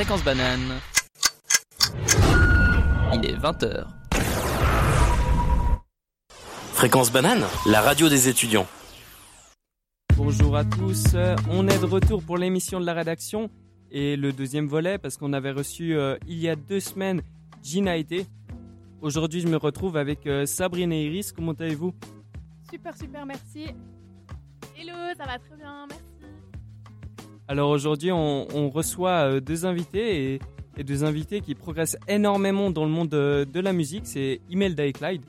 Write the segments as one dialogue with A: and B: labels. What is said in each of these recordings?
A: Fréquence banane. Il est 20h.
B: Fréquence banane, la radio des étudiants.
C: Bonjour à tous, on est de retour pour l'émission de la rédaction et le deuxième volet parce qu'on avait reçu euh, il y a deux semaines Gina été. Aujourd'hui je me retrouve avec euh, Sabrine et Iris, comment allez-vous?
D: Super, super, merci. Hello, ça va très bien, merci.
C: Alors aujourd'hui on, reçoit euh, deux invités et, deux invités qui progressent énormément dans le monde de, de la musique, c'est Imelda et Clyde.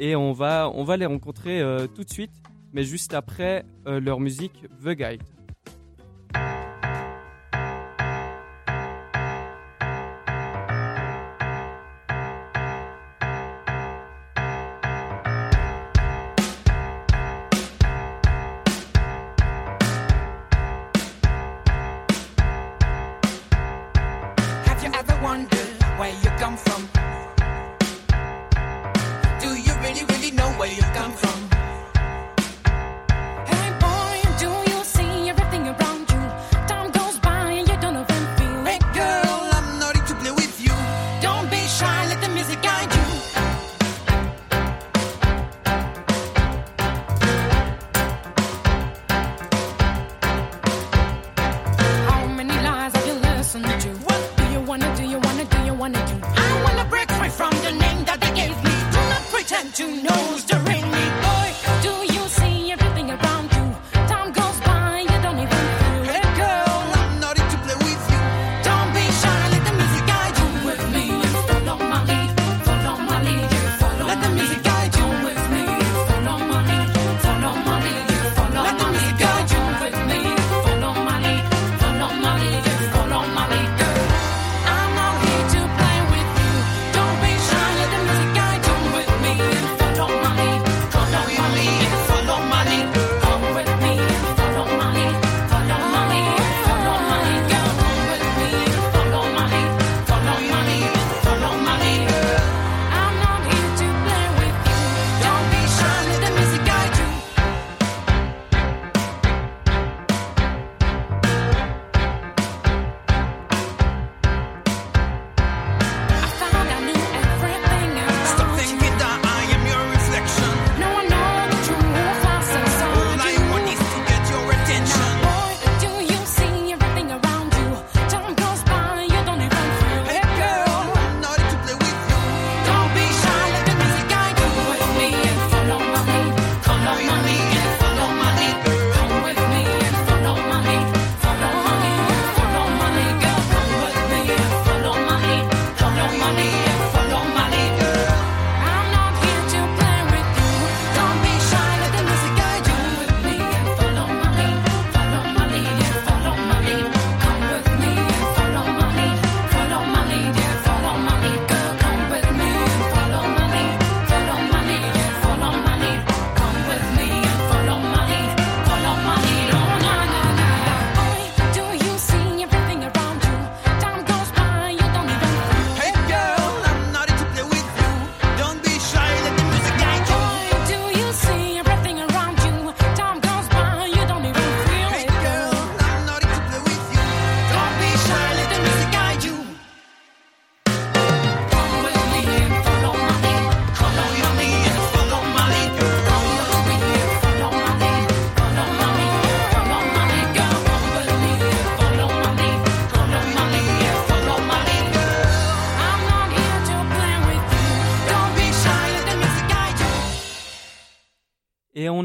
C: Et on va, les rencontrer euh, tout de suite, mais juste après euh, leur musique The Guide.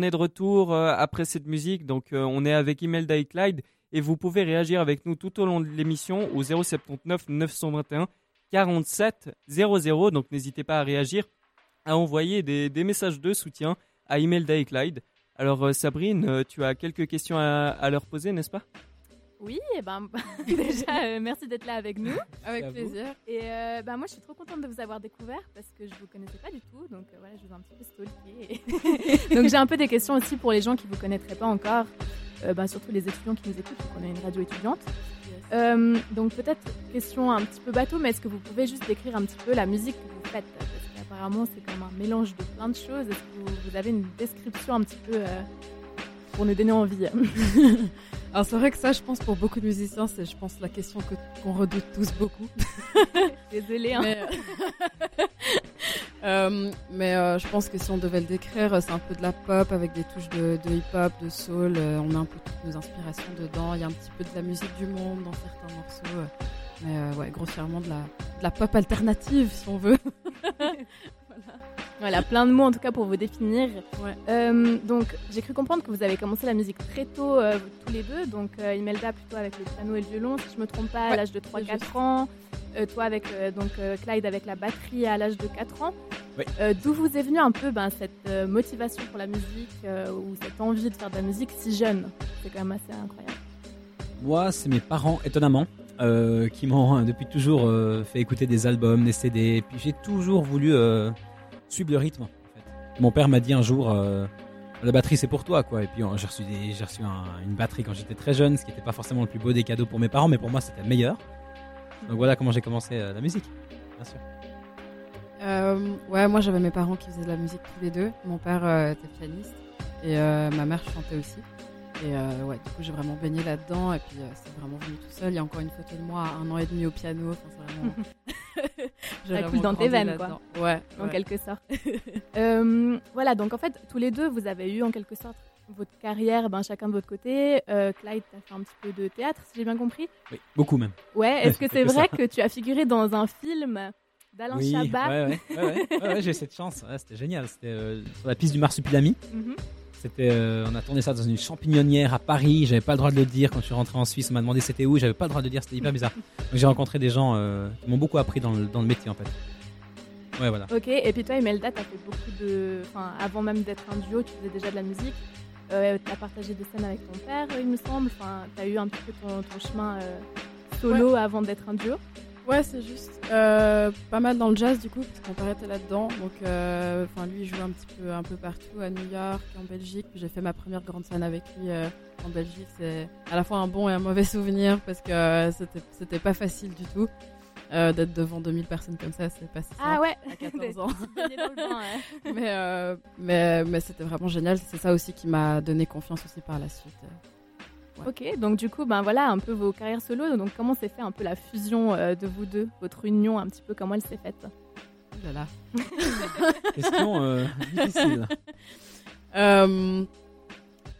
C: Est de retour euh, après cette musique, donc euh, on est avec Imelda et Clyde, et vous pouvez réagir avec nous tout au long de l'émission au 079 921 47 00, donc n'hésitez pas à réagir, à envoyer des, des messages de soutien à Imelda et Clyde. Alors euh, Sabrine, tu as quelques questions à leur poser, n'est-ce pas?
D: Oui, et ben, déjà, euh, merci d'être là avec nous.
E: Avec
C: vous.
E: plaisir.
D: Et euh, ben, moi, je suis trop contente de vous avoir découvert parce que je vous connaissais pas du tout. Donc euh, voilà, je vous ai un petit peu stalké. donc j'ai un peu des questions aussi pour les gens qui vous connaîtraient pas encore. Euh, ben, surtout les étudiants qui nous écoutent, donc on est une radio étudiante. Euh, donc peut-être question un petit peu bateau, mais est-ce que vous pouvez juste décrire un petit peu la musique que vous faites? Parce qu'apparemment c'est comme un mélange de plein de choses. Est-ce que vous, vous avez une description un petit peu euh, pour nous donner envie.
E: Alors c'est vrai que ça, je pense pour beaucoup de musiciens, c'est je pense la question que qu'on redoute tous beaucoup.
D: Désolée. Hein.
E: Mais, euh, mais, euh, je pense que si on devait le décrire, c'est un peu de la pop avec des touches de, de hip-hop, de soul. euh, on met un peu toutes nos inspirations dedans. Il y a un petit peu de la musique du monde dans certains morceaux. euh, mais euh, ouais, grossièrement de la, de la pop alternative, si on veut.
D: Voilà, plein de mots en tout cas pour vous définir.
E: Ouais.
D: Euh, donc, j'ai cru comprendre que vous avez commencé la musique très tôt, euh, tous les deux. Donc, euh, Imelda plutôt avec le piano et le violon, si je me trompe pas, à
E: Ouais,
D: l'âge de
E: c'est
D: 3-4
E: juste.
D: ans. Euh, toi avec euh, donc euh, Clyde avec la batterie à l'âge de 4 ans. Euh, D'où vous est venue un peu ben, cette euh, motivation pour la musique euh, ou cette envie de faire de la musique si jeune? C'est quand même assez incroyable.
F: Moi, c'est mes parents, étonnamment, euh, qui m'ont depuis toujours euh, fait écouter des albums, des CD. Et puis j'ai toujours voulu euh, suivre le rythme. En fait. Mon père m'a dit un jour, euh, la batterie c'est pour toi, quoi. Et puis euh, j'ai reçu, une batterie quand j'étais très jeune, ce qui n'était pas forcément le plus beau des cadeaux pour mes parents, mais pour moi c'était le meilleur. Donc voilà comment j'ai commencé euh, la musique, bien sûr.
E: Ouais, moi j'avais mes parents qui faisaient de la musique tous les deux. Mon père était pianiste et ma mère chantait aussi. Et euh, ouais, du coup j'ai vraiment baigné là-dedans et puis euh, c'est vraiment venu tout seul. Il y a encore une photo de moi à un an et demi au piano. Enfin, c'est vraiment. J'ai
D: Ça coule dans tes veines, quoi.
E: Ouais,
D: en
E: ouais.
D: quelque sorte. Euh, voilà, donc en fait, tous les deux, vous avez eu en quelque sorte votre carrière, ben, chacun de votre côté. Euh, Clyde, tu as fait un petit peu de théâtre, si j'ai bien compris.
F: Oui, beaucoup même.
D: Ouais, est-ce que c'est vrai
F: ça.
D: que tu as figuré dans un film d'Alain
F: oui,
D: Chabat
F: ouais, ouais, ouais, ouais, ouais, ouais, j'ai eu cette chance. Ouais, c'était génial. C'était euh, sur la piste du Marsupilami.
D: Mhm.
F: C'était, euh, on a tourné ça dans une champignonnière à Paris. J'avais pas le droit de le dire quand je suis rentré en Suisse. On m'a demandé c'était où. J'avais pas le droit de le dire. C'était hyper bizarre. Donc j'ai rencontré des gens euh, qui m'ont beaucoup appris dans le, dans le métier en fait. Ouais, voilà.
D: Ok, et puis toi, Imelda, tu as fait beaucoup de. Enfin, avant même d'être un duo, tu faisais déjà de la musique. Euh, tu as partagé des scènes avec ton père, il me semble. Enfin, tu as eu un petit peu ton, ton chemin euh, solo avant d'être un duo.
E: Ouais, c'est juste. Euh, pas mal dans le jazz du coup, parce qu'on était là-dedans. Donc, euh, enfin, lui, il jouait un petit peu, un peu partout, à New York, en Belgique. J'ai fait ma première grande scène avec lui euh, en Belgique. C'est à la fois un bon et un mauvais souvenir parce que euh, c'était, c'était pas facile du tout euh, d'être devant 2000 personnes comme ça. C'est pas si
D: Ah
E: simple
D: ouais
E: à 14 ans. Mais, euh, mais, mais c'était vraiment génial. C'est ça aussi qui m'a donné confiance aussi par la suite. Ouais.
D: Ok, donc du coup, ben voilà un peu vos carrières solo. Donc comment s'est fait un peu la fusion euh, de vous deux, votre union un petit peu, comment elle s'est faite?
E: Oh là là.
F: Question euh, difficile.
E: Euh,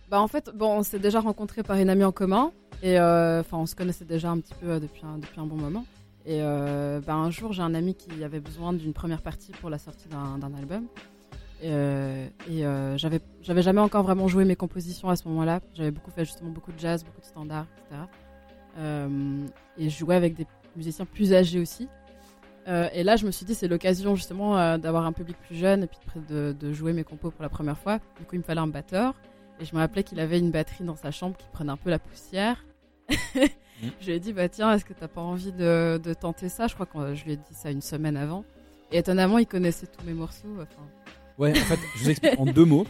E: bah en fait, bon, on s'est déjà rencontrés par une amie en commun et euh, enfin on se connaissait déjà un petit peu euh, depuis un, depuis un bon moment. Et euh, bah, un jour, j'ai un ami qui avait besoin d'une première partie pour la sortie d'un d'un album. Et, euh, et euh, j'avais j'avais jamais encore vraiment joué mes compositions à ce moment-là. J'avais beaucoup fait justement beaucoup de jazz, beaucoup de standards, etc. Euh, et je jouais avec des musiciens plus âgés aussi. Euh, et là, je me suis dit, c'est l'occasion justement d'avoir un public plus jeune et puis de, de jouer mes compos pour la première fois. Du coup, il me fallait un batteur. Et je me rappelais qu'il avait une batterie dans sa chambre qui prenait un peu la poussière. je lui ai dit, bah tiens, est-ce que t'as pas envie de, de tenter ça? Je crois que je lui ai dit ça une semaine avant. Et étonnamment, il connaissait tous mes morceaux. Enfin,
F: Ouais, en fait, je vous explique en deux mots.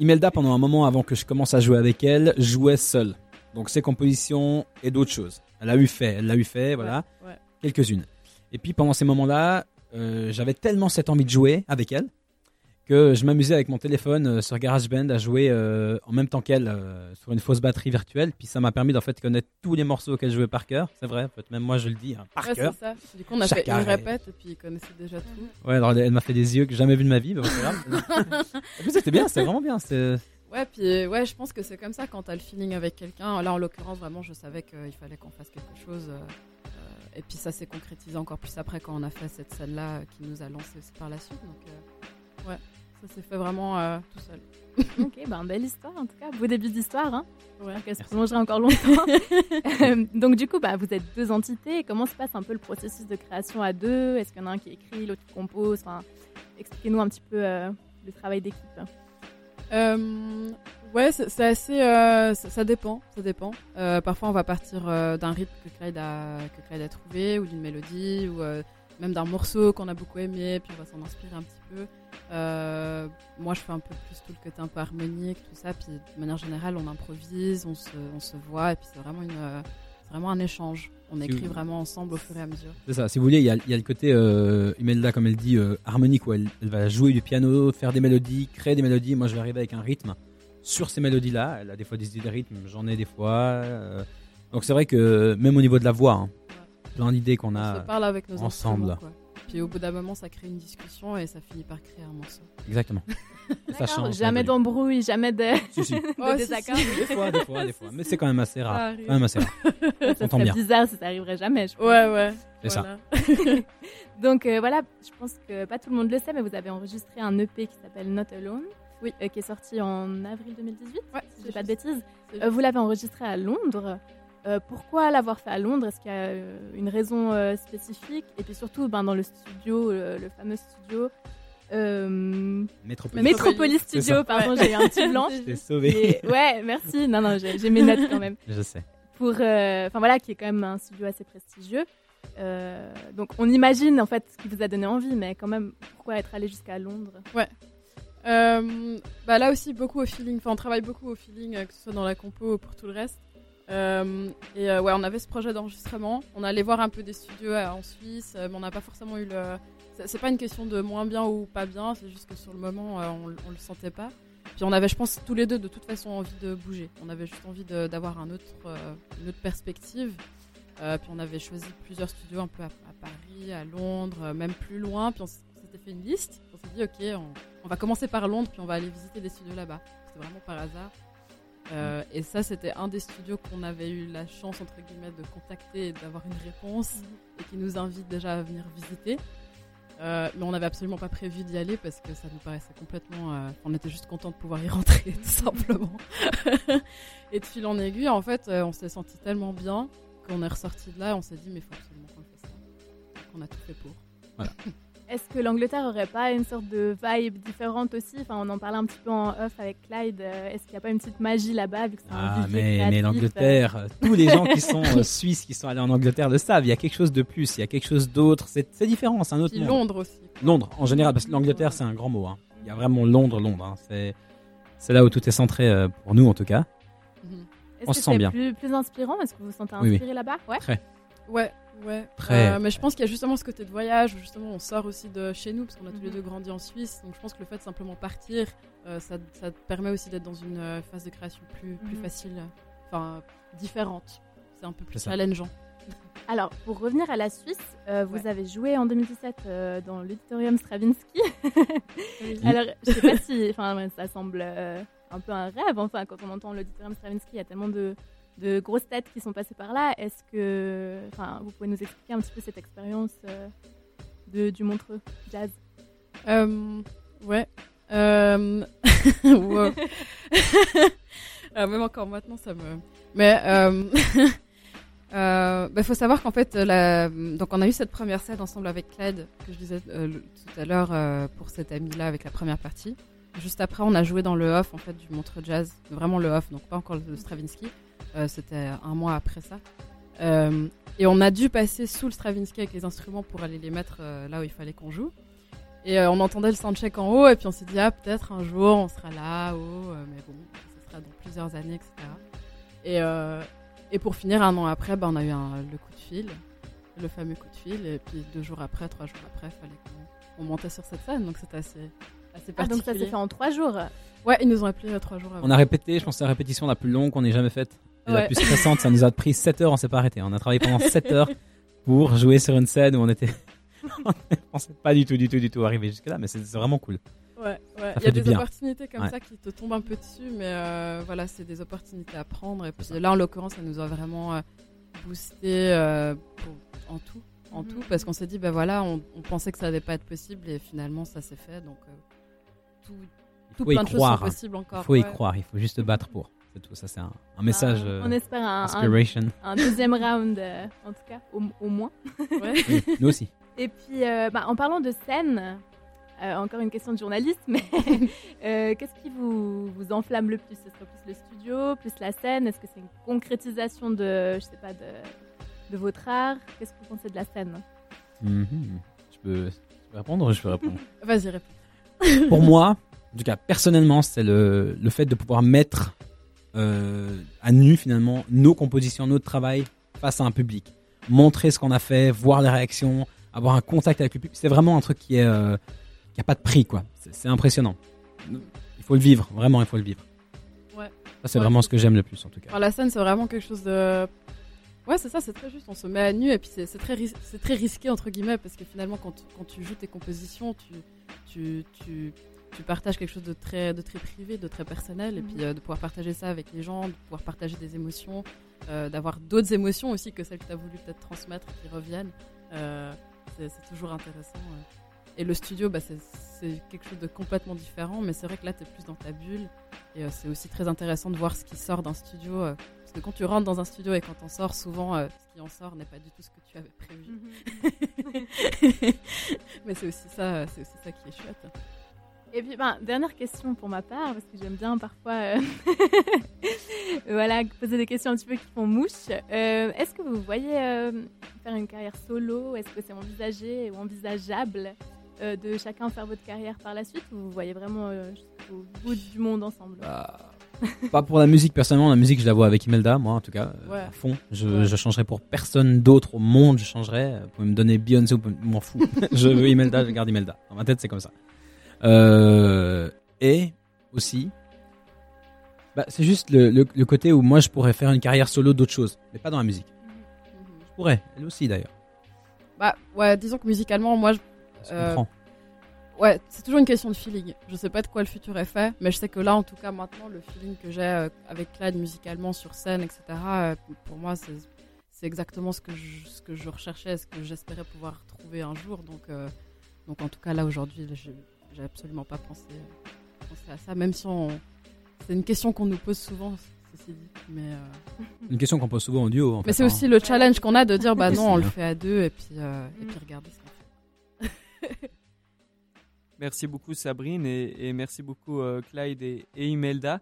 F: Imelda, pendant un moment avant que je commence à jouer avec elle, jouait seule. Donc ses compositions et d'autres choses. Elle a eu fait, elle l'a eu fait, voilà.
E: Ouais, ouais.
F: Quelques-unes. Et puis pendant ces moments-là, euh, j'avais tellement cette envie de jouer avec elle que je m'amusais avec mon téléphone euh, sur GarageBand à jouer euh, en même temps qu'elle euh, sur une fausse batterie virtuelle. Puis ça m'a permis d'en fait connaître tous les morceaux qu'elle jouait par cœur. C'est vrai, en fait, même moi je le dis hein, par
E: Ouais,
F: cœur.
E: c'est ça. Du coup, on a
F: Chaque
E: fait une répète et puis il connaissait déjà tout.
F: Ouais, alors elle, m'a fait des yeux que j'ai jamais vus de ma vie, mais bon, c'est grave. En plus, c'était bien, c'était vraiment bien.
E: Ouais, puis ouais, je pense que c'est comme ça quand t'as le feeling avec quelqu'un. Là, en l'occurrence, vraiment, je savais qu'il fallait qu'on fasse quelque chose. et puis ça s'est concrétisé encore plus après quand on a fait cette scène-là qui nous a lancé aussi par la suite. Donc, ouais, ça s'est fait vraiment euh, tout seul.
D: Ok, ben belle histoire en tout cas, beau début d'histoire. Hein.
E: Ouais.
D: Elle se prolongera encore longtemps. Euh, donc du coup, bah, vous êtes deux entités. Comment se passe un peu le processus de création à deux? Est-ce qu'il y en a un qui écrit, l'autre qui compose? Enfin, Expliquez-nous un petit peu euh, le travail d'équipe.
E: Euh, ouais, c'est c'est assez. euh, ça, ça dépend, ça dépend. Euh, parfois, on va partir euh, d'un rythme que Clyde a que Clyde a trouvé, ou d'une mélodie, ou euh, même d'un morceau qu'on a beaucoup aimé, puis on va s'en inspirer un petit peu. Euh, moi, je fais un peu plus tout le côté un peu harmonique, tout ça. Puis de manière générale, on improvise, on se, on se voit, et puis c'est vraiment une, vraiment un échange. On écrit
F: vous-
E: vraiment ensemble au fur et à mesure.
F: C'est ça, si vous voulez, il y a, il y a le côté euh, Imelda, comme elle dit, euh, harmonique, où elle, elle va jouer du piano, faire des mélodies, créer des mélodies. Moi, je vais arriver avec un rythme sur ces mélodies-là. Elle a des fois des idées de rythme, j'en ai des fois. euh, donc c'est vrai que même au niveau de la voix, hein, plein d'idées qu'on
E: On
F: a.
E: se parle avec nos
F: ensemble.
E: quoi. Puis au bout d'un moment, ça crée une discussion et ça finit par créer un morceau.
F: Exactement. Ça change. ça
D: Jamais d'embrouille, jamais de,
F: Si, si.
D: de
E: Oh,
D: désaccord.
E: si.
F: Des fois, des fois, des fois. Mais c'est quand même assez
E: Ça
F: rare. Quand même assez rare.
D: ça
F: s'entend
D: serait
F: bien.
D: bizarre si ça arriverait jamais. Je pense.
E: Ouais, ouais.
F: C'est ça.
E: voilà.
D: Donc euh, voilà, je pense que pas tout le monde le sait, mais vous avez enregistré un EP qui s'appelle Not Alone,
E: Oui.
D: euh, qui est sorti en avril 2018,
E: Ouais,
D: si je dis pas de bêtises. Euh, vous l'avez enregistré à Londres. Euh, pourquoi l'avoir fait à Londres? Est-ce qu'il y a euh, une raison euh, spécifique? Et puis surtout, ben, dans le studio, le, le fameux studio euh,
F: Métropolis.
D: Metropolis
F: C'est
D: Studio, pardon, j'ai eu un petit blanc.
F: T'es sauvé.
D: Et- ouais, merci. Non, non, j'ai mes notes quand même.
F: Je sais.
D: Pour, euh, enfin voilà, qui est quand même un studio assez prestigieux. Euh, donc on imagine en fait ce qui vous a donné envie, mais quand même, pourquoi être allé jusqu'à Londres?
E: Euh, bah là aussi beaucoup au feeling. Enfin, on travaille beaucoup au feeling, que ce soit dans la compo ou pour tout le reste. Euh, et euh, ouais, on avait ce projet d'enregistrement. On allait voir un peu des studios euh, en Suisse, mais on n'a pas forcément eu le. c'est- pas une question de moins bien ou pas bien. C'est juste que sur le moment, on, on le sentait pas. Puis on avait, je pense, tous les deux de toute façon envie de bouger. On avait juste envie d'avoir un autre, une autre perspective. Puis on avait choisi plusieurs studios un peu à, Paris, à Londres, même plus loin. Puis on s'était fait une liste. On s'est dit, ok, on va commencer par Londres, puis on va aller visiter des studios là-bas. C'était vraiment par hasard. Euh, et ça, c'était un des studios qu'on avait eu la chance, entre guillemets, de contacter et d'avoir une réponse et qui nous invite déjà à venir visiter. Euh, mais on n'avait absolument pas prévu d'y aller parce que ça nous paraissait complètement. euh, on était juste content de pouvoir y rentrer, tout simplement. et de fil en aiguille, en fait, euh, on s'est senti tellement bien qu'on est ressorti de là et on s'est dit, mais il faut absolument qu'on le fasse ça. Donc on a tout fait pour.
D: Est-ce que l'Angleterre aurait pas une sorte de vibe différente aussi? Enfin, on en parlait un petit peu en off avec Clyde. Euh, Est-ce qu'il n'y a pas une petite magie là-bas vu que c'est un
F: Ah, mais, mais
D: créatif,
F: l'Angleterre, euh, tous les gens qui sont euh, suisses, qui sont allés en Angleterre le savent. Il y a quelque chose de plus, il y a quelque chose d'autre. C'est c'est différent, c'est un autre
E: Puis
F: monde.
E: Londres aussi.
F: Londres, en général, parce que l'Angleterre, c'est un grand mot. hein. Il y a vraiment Londres, Londres. hein. C'est c'est là où tout est centré euh, pour nous, en tout cas.
E: Mhm.
D: Est-ce
F: on
D: que
F: se sent
D: c'est
F: bien.
D: Plus, plus inspirant? Est-ce que vous vous sentez
F: Oui, oui.
D: inspiré là-bas? Ouais.
E: Ouais, ouais.
F: Très.
E: Euh, mais je pense qu'il y a justement ce côté de voyage où justement on sort aussi de chez nous parce qu'on a tous les deux grandi en Suisse. Donc je pense que le fait de simplement partir, euh, ça, ça te permet aussi d'être dans une euh, phase de création plus, plus
D: Mhm.
E: facile, enfin différente. C'est un peu plus challengeant.
D: Alors, pour revenir à la Suisse, euh, vous
E: Ouais.
D: avez joué en 2017 euh, dans l'auditorium Stravinsky.
E: Oui.
D: Alors, je sais pas si, enfin, ça semble euh, un peu un rêve. Enfin, quand on entend l'auditorium Stravinsky, il y a tellement de, de grosses têtes qui sont passées par là. Est-ce que, vous pouvez nous expliquer un petit peu cette expérience euh, de du Montreux Jazz?
E: Euh, ouais. Euh... wow. Même encore maintenant, ça me. Mais euh, bah, faut savoir qu'en fait, la... donc on a eu cette première scène ensemble avec Clyde que je disais euh, le- tout à l'heure euh, pour cet ami-là avec la première partie. Juste après, on a joué dans le off en fait du Montreux Jazz, vraiment le off, donc pas encore le Stravinsky. Euh, C'était un mois après ça. Euh, et on a dû passer sous le Stravinsky avec les instruments pour aller les mettre euh, là où il fallait qu'on joue. Et euh, on entendait le soundcheck en haut, et puis on s'est dit, ah, peut-être un jour on sera là-haut, euh, mais bon, ce sera dans plusieurs années, etc. Et, euh, et pour finir, un an après, bah, on a eu un- le coup de fil, le fameux coup de fil, et puis deux jours après, trois jours après, il fallait qu'on on montait sur cette scène, donc c'était assez, assez
D: Ah, donc ça
E: particulier.
D: s'est fait en trois jours.
E: Ouais, ils nous ont appelé euh, trois jours avant.
F: On a répété, je pense que c'est la répétition la plus longue qu'on ait jamais faite. La
E: Ouais.
F: plus stressante, ça nous a pris 7 heures, on s'est pas arrêté. On a travaillé pendant 7 heures pour jouer sur une scène où on était. on pensait pas du tout, du tout, du tout arriver jusque-là, mais c'est vraiment cool.
E: Ouais, ouais.
F: Ça
E: Il y a des
F: bien.
E: opportunités comme
F: Ouais.
E: ça qui te tombent un peu dessus, mais euh, voilà, c'est des opportunités à prendre. Et puis là, en l'occurrence, ça nous a vraiment euh, boosté euh, pour- en tout, en
D: Mhm.
E: tout, parce qu'on s'est dit, ben voilà, on, on pensait que ça allait pas être possible, et finalement, ça s'est fait. Donc, euh, tout, tout plein de choses sont
F: hein.
E: possibles encore.
F: Il faut y croire, il faut juste se battre pour. C'est tout, ça c'est un, un message
D: Ah,
F: euh,
D: on espère un, un,
F: inspiration.
D: un deuxième round, euh, en tout cas, au, au moins.
E: Ouais.
F: Oui, nous aussi.
D: Et puis, euh, bah, en parlant de scène, euh, encore une question de journaliste, mais euh, qu'est-ce qui vous, vous enflamme le plus? Ce serait plus le studio, plus la scène? Est-ce que c'est une concrétisation de, je sais pas, de, de votre art? Qu'est-ce que vous pensez de la scène?
F: Je, peux, je peux répondre Je peux répondre?
E: Vas-y, réponds.
F: Pour moi, en tout cas personnellement, c'est le, le fait de pouvoir mettre euh, à nu finalement nos compositions, notre travail face à un public. Montrer ce qu'on a fait, voir les réactions, avoir un contact avec le public. C'est vraiment un truc qui est euh, qui a pas de prix quoi. C'est impressionnant. Il faut le vivre, vraiment il faut le vivre. Ça, c'est
E: Ouais,
F: vraiment ce que j'aime le plus en tout cas.
E: Enfin, la scène, c'est vraiment quelque chose de. Ouais, c'est ça, c'est très juste. On se met à nu et puis c'est très, ris- très risqué, entre guillemets, parce que finalement, quand, tu- quand tu joues tes compositions, tu, tu, tu, tu partages quelque chose de très, de très privé, de très personnel, et puis euh, de pouvoir partager ça avec les gens, de pouvoir partager des émotions, euh, d'avoir d'autres émotions aussi que celles que tu as voulu peut-être transmettre qui reviennent. Euh, c'est toujours intéressant. Et le studio, bah, c'est quelque chose de complètement différent, mais c'est vrai que là, tu es plus dans ta bulle. Et c'est aussi très intéressant de voir ce qui sort d'un studio. parce que quand tu rentres dans un studio et quand on sort, souvent, ce qui en sort n'est pas du tout ce que tu avais prévu.
D: Mhm.
E: mais c'est aussi, ça, aussi ça qui est chouette.
D: Et puis, ben, dernière question pour ma part, parce que j'aime bien parfois euh, voilà, poser des questions un petit peu qui font mouche. Euh, Est-ce que vous voyez euh, faire une carrière solo? Est-ce que c'est envisagé ou envisageable de chacun faire votre carrière par la suite Ou vous voyez vraiment jusqu'au bout du monde ensemble?
F: Bah, pas pour la musique personnellement, la musique je la vois avec Imelda, moi en tout cas,
E: Ouais.
F: à fond. Je,
E: Ouais.
F: je changerai pour personne d'autre au monde, je changerai. Vous pouvez me donner Beyoncé, vous m'en fous. je veux Imelda, je garde Imelda. Dans ma tête c'est comme ça. Euh, et aussi, bah, c'est juste le, le, le côté où moi je pourrais faire une carrière solo d'autre chose, mais pas dans la musique. Je pourrais, elle aussi d'ailleurs.
E: Bah, ouais, disons que musicalement, moi, je- Euh. Ouais, c'est toujours une question de feeling. Je sais pas de quoi le futur est fait, mais je sais que là, en tout cas, maintenant, le feeling que j'ai euh, avec Clyde musicalement sur scène, etc., euh, pour moi, c'est c'est exactement ce que, je, ce que je recherchais, ce que j'espérais pouvoir trouver un jour. Donc, euh, donc en tout cas, là, aujourd'hui, j'ai absolument pas pensé, pensé à ça, même si on. C'est une question qu'on nous pose souvent, ceci dit. Mais, euh,
F: Une question qu'on pose souvent en duo. En
E: mais c'est
F: hein.
E: aussi le challenge qu'on a de dire, bah non, on le fait à deux, et puis, euh, et
D: Mm.
E: puis regardez ce qu'on fait.
G: Merci beaucoup Sabrine et, et merci beaucoup euh, Clyde et, et Imelda.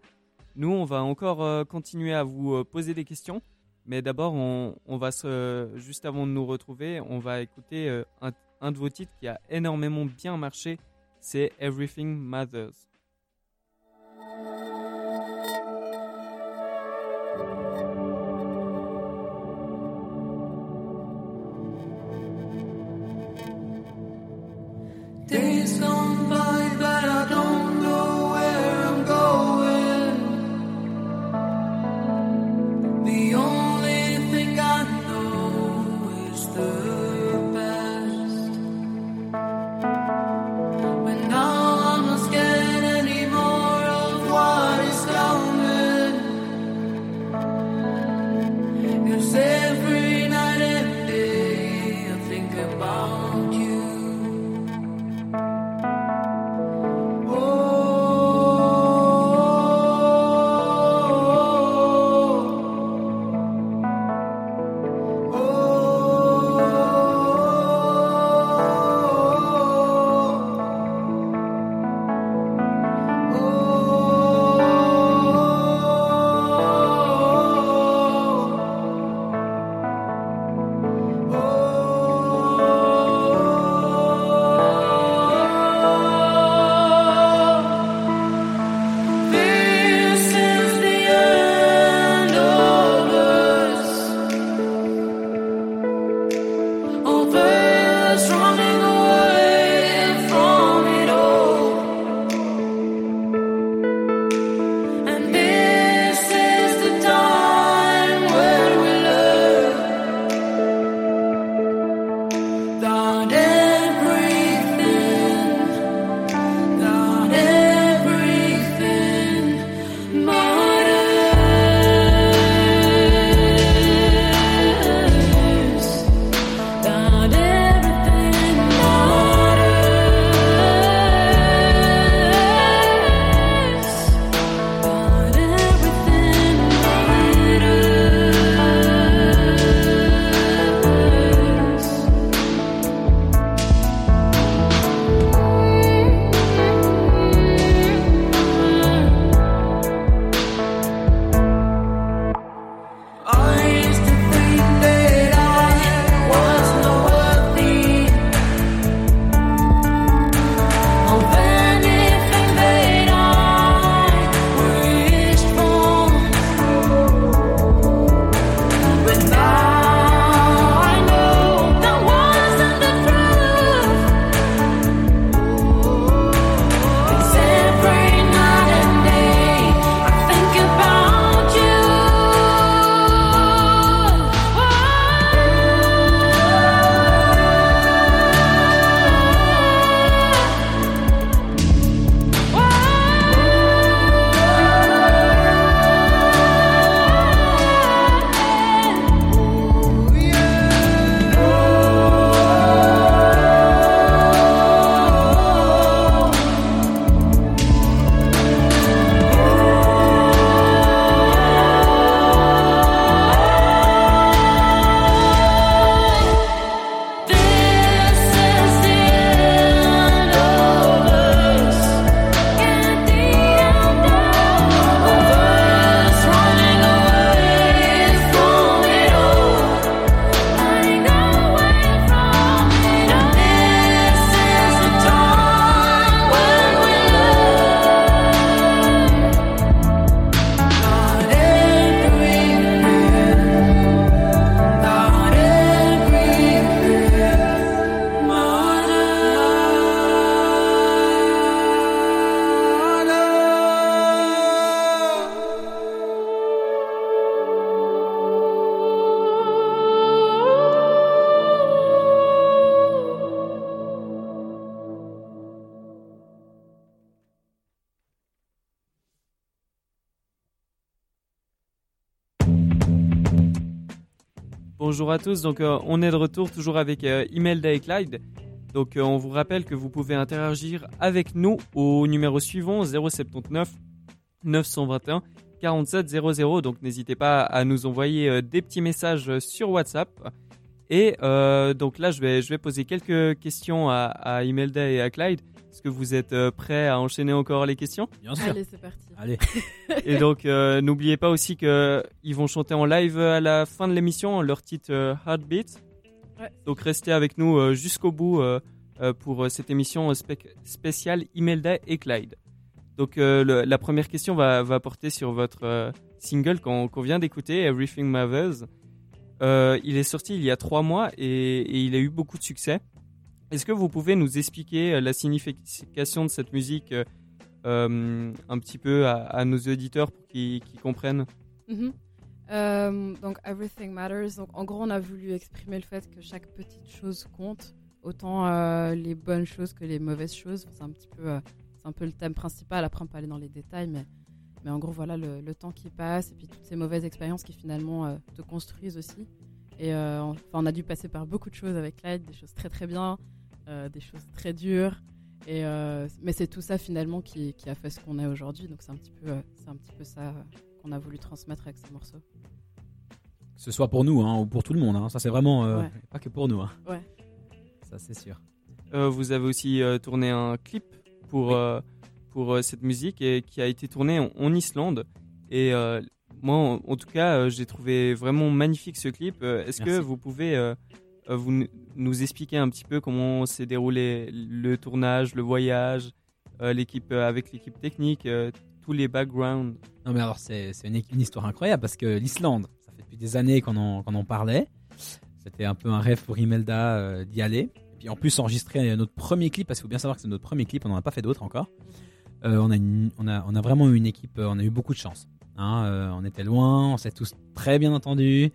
G: Nous, on va encore euh, continuer à vous euh, poser des questions, mais d'abord, on, on va se, juste avant de nous retrouver, on va écouter euh, un, un de vos titres qui a énormément bien marché, c'est Everything Matters.
C: Days gone
G: Bonjour à tous, donc euh, on est de retour toujours avec euh, Imelda et Clyde. Donc euh, on vous rappelle que vous pouvez interagir avec nous au numéro suivant 079 921 47 00. Donc n'hésitez pas à nous envoyer des petits messages sur WhatsApp. Et donc là je vais, je vais poser quelques questions à Imelda et à Clyde. Est-ce que vous êtes euh, prêts à enchaîner encore les questions?
F: Bien sûr.
E: Allez, c'est parti.
F: Allez.
G: Et donc, euh, n'oubliez pas aussi qu'ils vont chanter en live à la fin de l'émission leur titre euh, Heartbeat.
E: Ouais.
G: Donc, restez avec nous euh, jusqu'au bout euh, euh, pour euh, cette émission euh, spec- spéciale Imelda et Clyde. Donc, euh, le- la première question va, va porter sur votre euh, single qu'on qu'on vient d'écouter, Everything Matters. Euh, il est sorti il y a trois mois et, et il a eu beaucoup de succès. Est-ce que vous pouvez nous expliquer euh, la signification de cette musique euh, euh, un petit peu à, nos auditeurs pour qu'ils comprennent?
E: Mhm. Donc Everything Matters. Donc en gros, on a voulu exprimer le fait que chaque petite chose compte, autant les bonnes choses que les mauvaises choses. C'est un petit peu, un peu le thème principal. Après, on peut aller dans les détails, mais mais en gros, voilà le, temps qui passe et puis toutes ces mauvaises expériences qui finalement te construisent aussi. Et enfin, on a dû passer par beaucoup de choses avec Clyde, des choses très très bien, des choses très dures. Et euh, mais c'est tout ça finalement qui, qui a fait ce qu'on est aujourd'hui. Donc c'est un petit peu, euh, c'est un petit peu ça euh, qu'on a voulu transmettre avec ce morceau.
F: Que ce soit pour nous hein, ou pour tout le monde. hein. Ça, c'est vraiment euh,
E: Ouais.
F: pas que pour nous. hein.
E: Ouais.
F: Ça, c'est sûr.
G: Euh, Vous avez aussi euh, tourné un clip pour, euh, pour euh, cette musique et qui a été tourné en, en Islande. Et euh, moi, en, en tout cas, euh, j'ai trouvé vraiment magnifique ce clip. Euh, Est-ce que vous pouvez euh, euh, vous n- nous expliquer un petit peu comment s'est déroulé le tournage, le voyage, euh, l'équipe euh, avec l'équipe technique, euh, tous les backgrounds
F: Non, mais alors, c'est une, histoire incroyable parce que l'Islande, ça fait depuis des années qu'on en, parlait. C'était un peu un rêve pour Imelda euh, d'y aller. Et puis en plus, enregistrer notre premier clip, parce qu'il faut bien savoir que c'est notre premier clip, on n'en a pas fait d'autres encore. Euh, on, a vraiment eu une équipe, euh, on a eu beaucoup de chance. Hein, euh, on était loin, on s'est tous très bien entendus.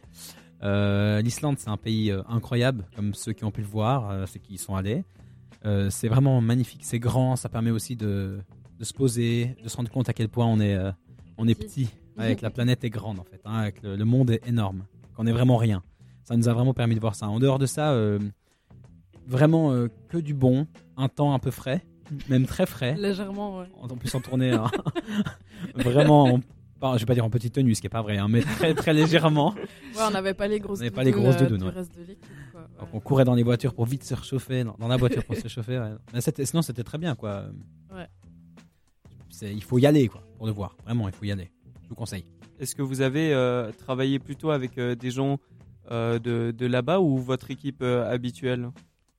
F: Euh, L'Islande, c'est un pays euh, incroyable, comme ceux qui ont pu le voir, euh, ceux qui y sont allés. C'est vraiment magnifique, c'est grand, ça permet aussi de, de se poser, de se rendre compte à quel point on est, on est
E: Petit.
F: avec la planète est grande en fait, hein, avec le, le monde est énorme, qu'on est vraiment rien. Ça nous a vraiment permis de voir ça. En dehors de ça, vraiment que du bon, un temps un peu frais, même très frais.
E: Légèrement, ouais.
F: En plus en tournée, hein, vraiment, en- pas- je vais pas dire en petite tenue, ce qui est pas vrai, hein, mais très très légèrement.
E: Ouais, on n'avait pas les grosses
F: On n'avait pas les grosses
E: euh,
F: doudounes,
E: du
F: ouais.
E: reste de l'équipe. quoi, ouais.
F: Donc on courait dans les voitures pour vite se réchauffer, dans, dans la voiture pour se réchauffer. ouais. Mais c'était- sinon c'était très bien quoi. Il faut y aller quoi, pour le voir. Vraiment, il faut y aller. Je vous conseille.
G: Est-ce que vous avez euh, travaillé plutôt avec euh, des gens euh, de, de là-bas ou votre équipe euh, habituelle?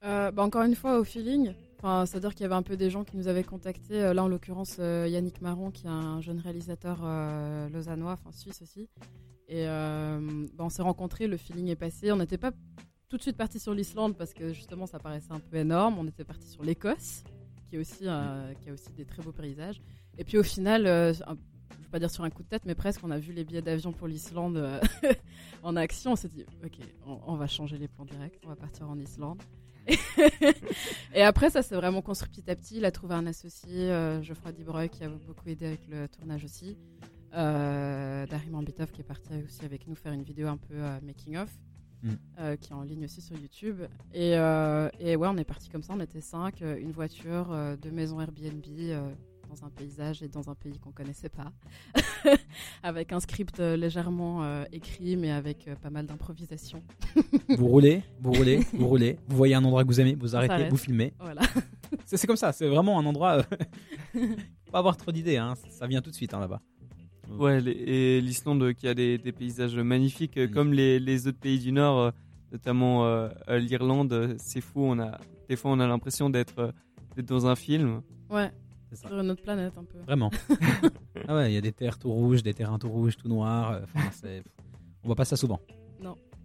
E: Euh, bah, encore une fois, au feeling. Enfin, C'est-à-dire qu'il y avait un peu des gens qui nous avaient contactés. Euh, là, en l'occurrence, euh, Yannick Marron, qui est un jeune réalisateur euh, lausannois, enfin suisse aussi. Et bah, on s'est rencontrés, le feeling est passé. On n'était pas tout de suite parti sur l'Islande parce que justement, ça paraissait un peu énorme. On était parti sur l'Écosse, qui, a aussi des très beaux paysages. Et puis au final, un- je ne vais pas dire sur un coup de tête, mais presque, on a vu les billets d'avion pour l'Islande en action. On s'est dit, ok, on va changer les plans directs, on va partir en Islande. et après, ça s'est vraiment construit petit à petit. Il a trouvé un associé, euh, Geoffroy Dibreuil, qui a beaucoup aidé avec le tournage aussi. Euh, Darim Ambitov, qui est parti aussi avec nous faire une vidéo un peu euh, making of,
F: Mm.
E: euh, qui est en ligne aussi sur YouTube. Et, et ouais, on est parti comme ça. On était cinq, une voiture, deux maisons Airbnb. Dans un paysage et dans un pays qu'on connaissait pas, avec un script euh, légèrement euh, écrit, mais avec euh, pas mal d'improvisation.
F: Vous roulez, vous roulez, vous roulez. Vous voyez un endroit que vous aimez, vous arrêtez, vous filmez.
E: Voilà.
F: C'est comme ça. C'est vraiment un endroit. euh, faut pas avoir trop d'idées. Hein. Ça vient tout de suite hein, là-bas.
G: Ouais, et l'Islande qui a des, des paysages magnifiques,
F: Magnifique.
G: comme les, les autres pays du Nord, notamment euh, l'Irlande, c'est fou. On a, des fois, on a l'impression d'être dans un film.
E: Ouais,
F: ça.
E: sur une autre planète un peu.
F: Vraiment. ah ouais, il y a des terres tout rouges, des terrains tout rouges, tout noirs. euh, enfin, c'est- On voit pas ça souvent.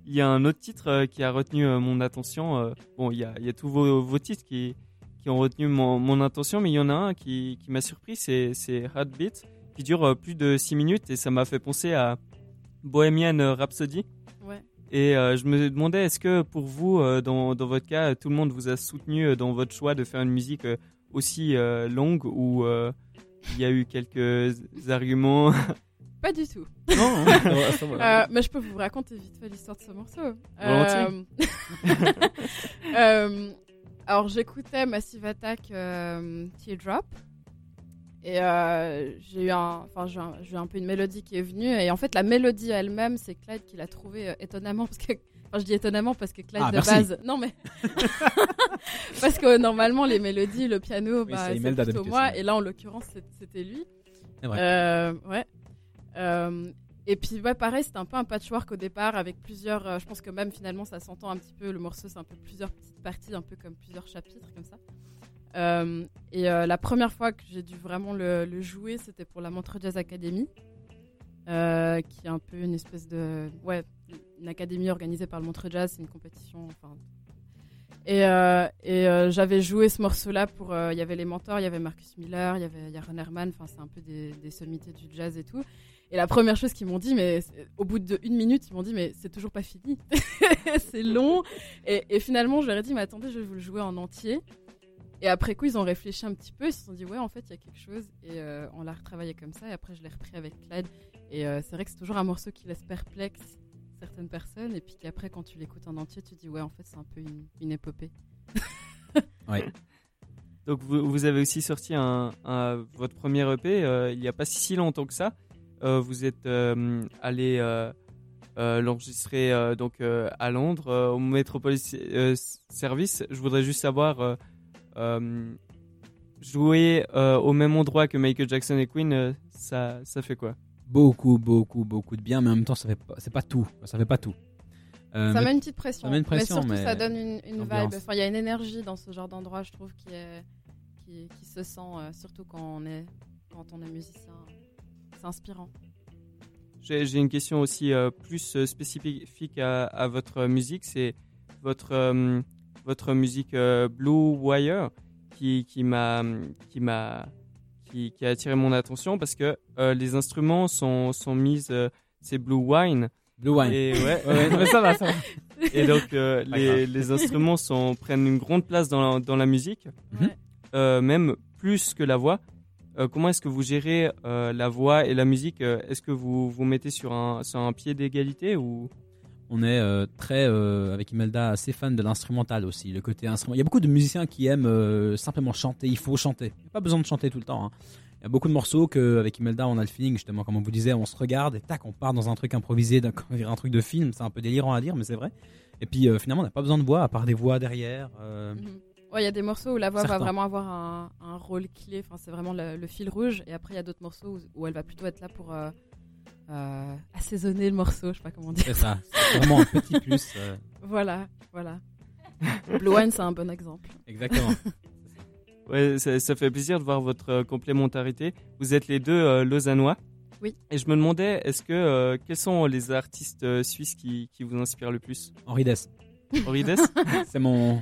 G: Il y a un autre titre euh, qui a retenu euh, mon attention. euh, bon, il y a, il y a tous vos, vos titres qui, qui ont retenu mon, mon attention, mais il y en a un qui, qui m'a surpris, c'est c'est Heartbeat, qui dure euh, plus de 6 minutes et ça m'a fait penser à Bohemian Rhapsody.
E: Ouais.
G: Et euh, je me demandais, est-ce que pour vous, euh, dans, dans votre cas, tout le monde vous a soutenu euh, dans votre choix de faire une musique euh, aussi euh, longue ou euh, il y a eu quelques arguments?
E: Pas du tout.
F: Non, va.
E: Euh, mais je peux vous raconter vite fait l'histoire de ce morceau. Euh, euh, alors j'écoutais Massive Attack euh, Teardrop et euh, j'ai eu un, enfin j'ai un- j'ai eu un peu une mélodie qui est venue et en fait la mélodie elle-même c'est Clyde qui l'a trouvée euh, étonnamment parce que Enfin, je dis étonnamment parce que Clyde
F: Ah,
E: de
F: merci.
E: base. Non, mais. parce que normalement, les mélodies, le piano,
F: Oui,
E: bah,
F: c'est
E: plutôt moi. Et là, en l'occurrence, c'était lui.
F: Vrai.
E: Euh, ouais. Euh, et puis, ouais, pareil, c'était un peu un patchwork au départ avec plusieurs. euh, je pense que même finalement, ça s'entend un petit peu. Le morceau, c'est un peu plusieurs petites parties, un peu comme plusieurs chapitres, comme ça. Euh, et euh, la première fois que j'ai dû vraiment le, le jouer, c'était pour la Montreux Jazz Academy, euh, qui est un peu une espèce de. Ouais, une académie organisée par le Montreux Jazz, c'est une compétition. Et, euh, euh, j'avais joué ce morceau-là pour. euh, Il y avait les mentors, il y avait Marcus Miller, il y avait Yaron Herman, enfin, c'est un peu des, sommités du jazz et tout. Et la première chose qu'ils m'ont dit, mais au bout de une minute, ils m'ont dit, mais c'est toujours pas fini. c'est long. Et, finalement, je leur ai dit, mais attendez, je vais vous le jouer en entier. Et après coup, ils ont réfléchi un petit peu, ils se sont dit, ouais, en fait, il y a quelque chose. Et on l'a retravaillé comme ça. Et après, je l'ai repris avec Clyde. Et c'est vrai que c'est toujours un morceau qui laisse perplexe certaines personnes. Et puis qu'après, quand tu l'écoutes en entier, tu dis, ouais, en fait, c'est un peu une, épopée.
G: Donc vous, avez aussi sorti un, votre premier EP euh, il n'y a pas si longtemps que ça. Euh, vous êtes euh, allé l'enregistrer donc à Londres au Metropolis Service. Je voudrais juste savoir jouer au même endroit que Michael Jackson et Queen, ça, ça fait quoi?
F: Beaucoup, beaucoup, beaucoup de bien, mais en même temps, ça fait pas, c'est pas tout. Ça fait pas tout. Euh,
E: ça met une petite pression.
F: ça met une pression,
E: mais surtout,
F: mais
E: ça donne une, une vibe. Enfin, il y a une énergie dans ce genre d'endroit, je trouve, qui, est, qui, qui se sent, euh, surtout quand on est, quand on est musicien. C'est inspirant.
G: J'ai j'ai une question aussi euh, plus euh, spécifique à, à votre musique. C'est votre, euh, votre musique euh, Blue Wire qui, qui m'a qui m'a qui, qui a attiré mon attention parce que euh, les instruments sont, sont mis euh, c'est Blue Wine
F: Blue Wine.
G: et ouais,
F: Ouais, ouais, non, mais ça va, ça va.
G: et donc euh, les, instruments sont prennent une grande place dans la, dans la musique
F: Mhm.
E: Ouais.
G: euh, même plus que la voix. Euh, comment est-ce que vous gérez euh, la voix et la musique euh, Est-ce que vous vous mettez sur un, sur un pied d'égalité ou?
F: On est euh, très, euh, avec Imelda, assez fan de l'instrumental aussi, le côté instrument. Il y a beaucoup de musiciens qui aiment euh, simplement chanter, il faut chanter. Il n'y a pas besoin de chanter tout le temps. hein. Il y a beaucoup de morceaux qu'avec Imelda, on a le feeling, justement, comme on vous disait, on se regarde et tac, on part dans un truc improvisé, dirait un truc de film. C'est un peu délirant à dire, mais c'est vrai. Et puis finalement, on n'a pas besoin de voix, à part des voix derrière.
E: Mhm. Ouais, il y a des morceaux où la voix
F: Certains.
E: va vraiment avoir un, un rôle clé. Enfin, c'est vraiment le, le fil rouge. Et après, il y a d'autres morceaux où, où elle va plutôt être là pour euh, euh, assaisonner le morceau. Je sais pas comment dire.
F: C'est ça. C'est vraiment un petit plus. euh,
E: Voilà, voilà. Blue Wine, c'est un bon exemple.
F: exactement.
G: Ouais, ça, ça fait plaisir de voir votre euh, complémentarité. Vous êtes les deux euh, lausannois.
E: Oui.
G: Et je me demandais, est-ce que euh, quels sont les artistes euh, suisses qui, qui vous inspirent le plus?
F: Henri Dess.
G: Henri Dess?
F: C'est mon,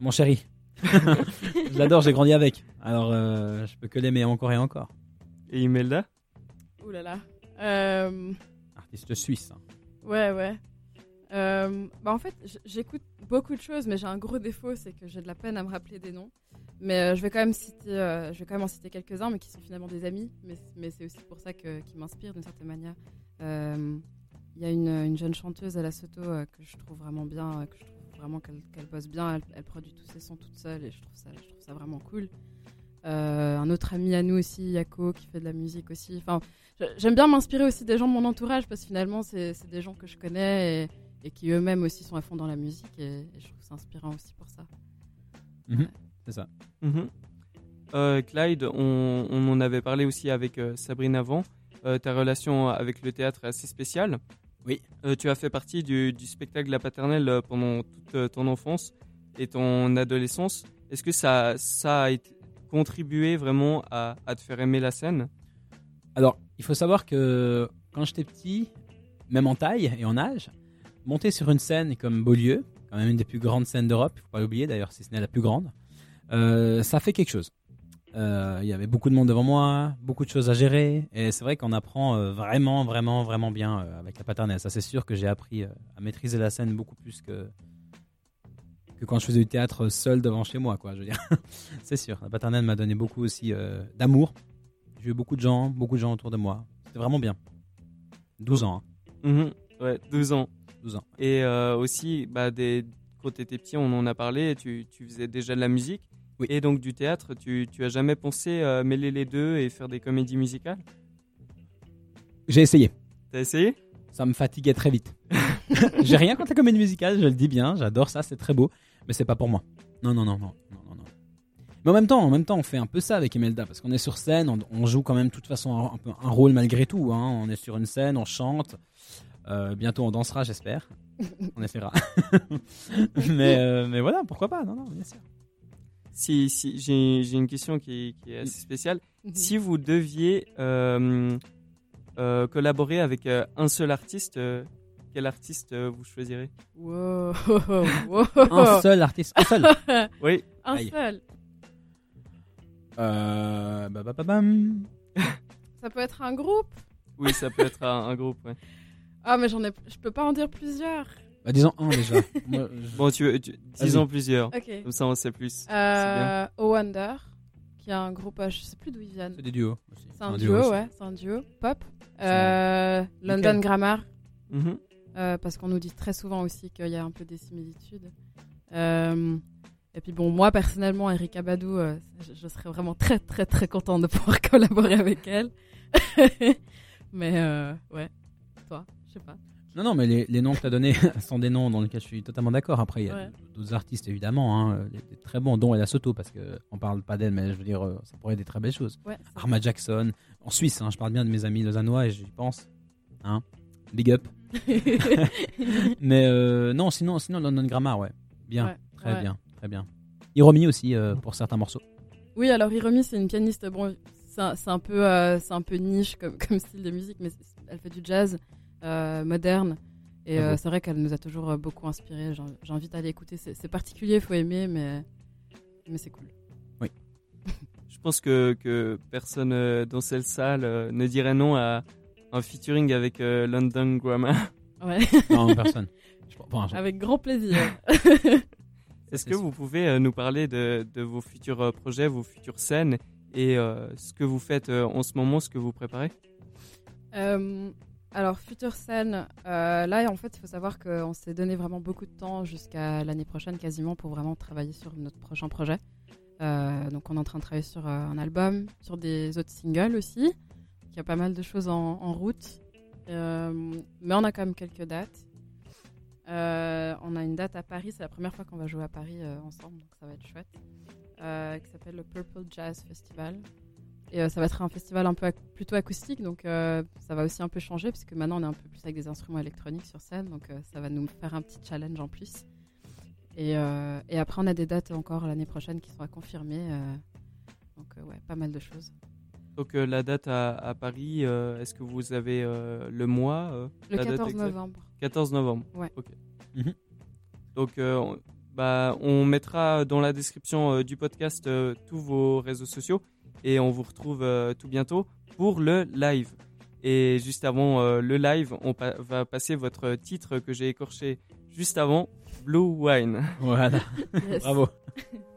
F: mon chéri. je l'adore, j'ai grandi avec. Alors, euh, je peux que l'aimer encore et encore.
G: et Imelda?
E: Ouh là là. Euh,
F: Artiste suisse. hein.
E: Ouais, ouais. Euh, bah en fait, j'écoute beaucoup de choses, mais j'ai un gros défaut, c'est que j'ai de la peine à me rappeler des noms. Mais euh, je vais quand même citer, euh, je vais quand même en citer quelques-uns, mais qui sont finalement des amis. Mais, mais c'est aussi pour ça que qui m'inspirent d'une certaine manière. Il y a une, une jeune chanteuse à la Soto que je trouve vraiment bien, que je trouve vraiment qu'elle qu'elle bosse bien. Elle, elle produit tous ses sons toute seule et je trouve ça, je trouve ça vraiment cool. Un autre ami à nous aussi, Yako, qui fait de la musique aussi. Enfin, j'aime bien m'inspirer aussi des gens de mon entourage parce que finalement, c'est c'est des gens que je connais et, et qui eux-mêmes aussi sont à fond dans la musique et, et je trouve ça inspirant aussi pour ça.
F: Mhm. C'est ça.
G: Mhm. Euh, Clyde, on, on en avait parlé aussi avec euh, Sabrine avant. Euh, ta relation avec le théâtre est assez spéciale.
F: Oui.
G: Euh, tu as fait partie du, du spectacle La Paternelle pendant toute ton enfance et ton adolescence. Est-ce que ça, ça a été- contribué vraiment à, à te faire aimer la scène?
F: Alors, il faut savoir que quand j'étais petit, même en taille et en âge, monter sur une scène comme Beaulieu, quand même une des plus grandes scènes d'Europe, il faut pas l'oublier d'ailleurs, si ce n'est la plus grande, euh, ça fait quelque chose. Euh, Il y avait beaucoup de monde devant moi, beaucoup de choses à gérer, et c'est vrai qu'on apprend euh, vraiment, vraiment, vraiment bien avec la paternelle. Ça, c'est sûr que j'ai appris à maîtriser la scène beaucoup plus que que quand je faisais du théâtre seul devant chez moi, quoi. Je veux dire, c'est sûr. La paternelle m'a donné beaucoup aussi d'amour. J'ai eu beaucoup de gens, beaucoup de gens autour de moi. C'était vraiment bien. 12 ans. hein.
G: Mhm. Ouais, 12 ans.
F: 12 ans.
G: Et euh, aussi, bah, des... quand tu étais petit, on en a parlé, tu, tu faisais déjà de la musique.
F: Oui.
G: Et donc du théâtre, tu, tu as jamais pensé euh, mêler les deux et faire des comédies musicales?
F: J'ai essayé.
G: T'as essayé?
F: Ça me fatiguait très vite. J'ai rien contre la comédie musicale, je le dis bien, j'adore ça, c'est très beau, mais c'est pas pour moi. Non, non, non, non, non, non, non. Mais en même temps, en même temps, on fait un peu ça avec Imelda parce qu'on est sur scène, on, on joue quand même de toute façon un, un peu un rôle malgré tout. Hein. On est sur une scène, on chante. Euh, bientôt, on dansera, j'espère. on essaiera. mais, euh, mais voilà, pourquoi pas Non, non, bien sûr.
G: Si, si j'ai j'ai une question qui, qui est assez spéciale. Si vous deviez euh, euh, collaborer avec euh, un seul artiste, euh, quel artiste euh, vous choisirez?
E: Wow. wow.
F: Un seul artiste, un seul?
G: Oui,
E: Un
F: Aïe.
E: seul.
F: Euh, bah, bah, bah, bam.
E: Ça peut être un groupe.
G: oui, ça peut être un, un groupe. ouais.
E: Ah, mais j'en ai. Je peux pas en dire plusieurs.
F: Bah, disons un déjà. Moi, je-
G: Bon, tu, tu disons plusieurs.
E: Ok.
G: Comme ça, on sait plus. C'est bien.
E: Euh, O Wonder, qui est un groupe. euh, Je sais plus d'où ils viennent.
F: C'est des duos. aussi.
E: C'est un, duo,
F: aussi.
E: ouais. C'est un duo. Pop. Euh, London Grammar.
G: Mhm.
E: euh, parce qu'on nous dit très souvent aussi qu'il y a un peu des similitudes. Euh, et puis bon, moi personnellement, Erika Badou, euh, je, je serais vraiment très très très contente de pouvoir collaborer avec elle. Mais euh, ouais, toi, je sais pas.
F: Non, non, mais les, les noms que tu as donnés sont des noms dans lesquels je suis totalement d'accord. Après, il y a
E: Ouais.
F: d'autres artistes, évidemment, hein, des, des très bons, dont Ella Soto, parce qu'on parle pas d'elle, mais je veux dire, euh, ça pourrait être des très belles choses.
E: Ouais,
F: Arma Jackson, en Suisse, hein, je parle bien de mes amis lausannois et j'y pense. Hein Big up. mais euh, non, sinon, sinon London Grammar, ouais. Bien,
E: Ouais,
F: très bien, très bien. Hiromi aussi, euh, pour certains morceaux.
E: Oui, alors Hiromi, c'est une pianiste. Bon, c'est un, peu, euh, c'est un peu niche comme, comme style de musique, mais elle fait du jazz euh, moderne. Et
F: Ah
E: euh,
F: bon
E: c'est vrai qu'elle nous a toujours beaucoup inspiré. J'invite à aller écouter. C'est particulier, faut aimer, mais, mais c'est cool.
G: Je pense que, que personne dans cette salle ne dirait non à un featuring avec euh, London Grammar.
E: Ouais,
F: Non, personne. Je, enfin, je-
E: avec grand plaisir.
G: Est-ce que
F: sûr.
G: vous pouvez euh, nous parler de, de vos futurs euh, projets, vos futures scènes et euh, ce que vous faites en ce moment, ce que vous préparez?
E: Euh, alors, future scène, euh, là, en fait, il faut savoir qu'on s'est donné vraiment beaucoup de temps jusqu'à l'année prochaine, quasiment, pour vraiment travailler sur notre prochain projet. Euh, donc, on est en train de travailler sur euh, un album, sur des autres singles aussi. Il y a pas mal de choses en, en route. Euh, mais on a quand même quelques dates. Euh, on a une date à Paris, c'est la première fois qu'on va jouer à Paris euh, ensemble, donc ça va être chouette. Euh, qui s'appelle le Purple Jazz Festival. Et ça va être un festival un peu ac- plutôt acoustique, donc ça va aussi un peu changer, parce que maintenant on est un peu plus avec des instruments électroniques sur scène, donc ça va nous faire un petit challenge en plus. Et, et après on a des dates encore l'année prochaine qui sont à confirmer. donc ouais, pas mal de choses.
G: Donc la date à, à Paris, est-ce que vous avez le mois
E: Le
G: la date
E: 14
G: exacte?
E: novembre.
G: 14 novembre.
E: Ouais.
G: Ok.
F: Mhm.
G: Donc, euh, on, bah, on mettra dans la description euh, du podcast euh, tous vos réseaux sociaux et on vous retrouve euh, tout bientôt pour le live. Et juste avant euh, le live, on pa- va passer votre titre que j'ai écorché juste avant, Blue Wine.
F: Voilà, bravo.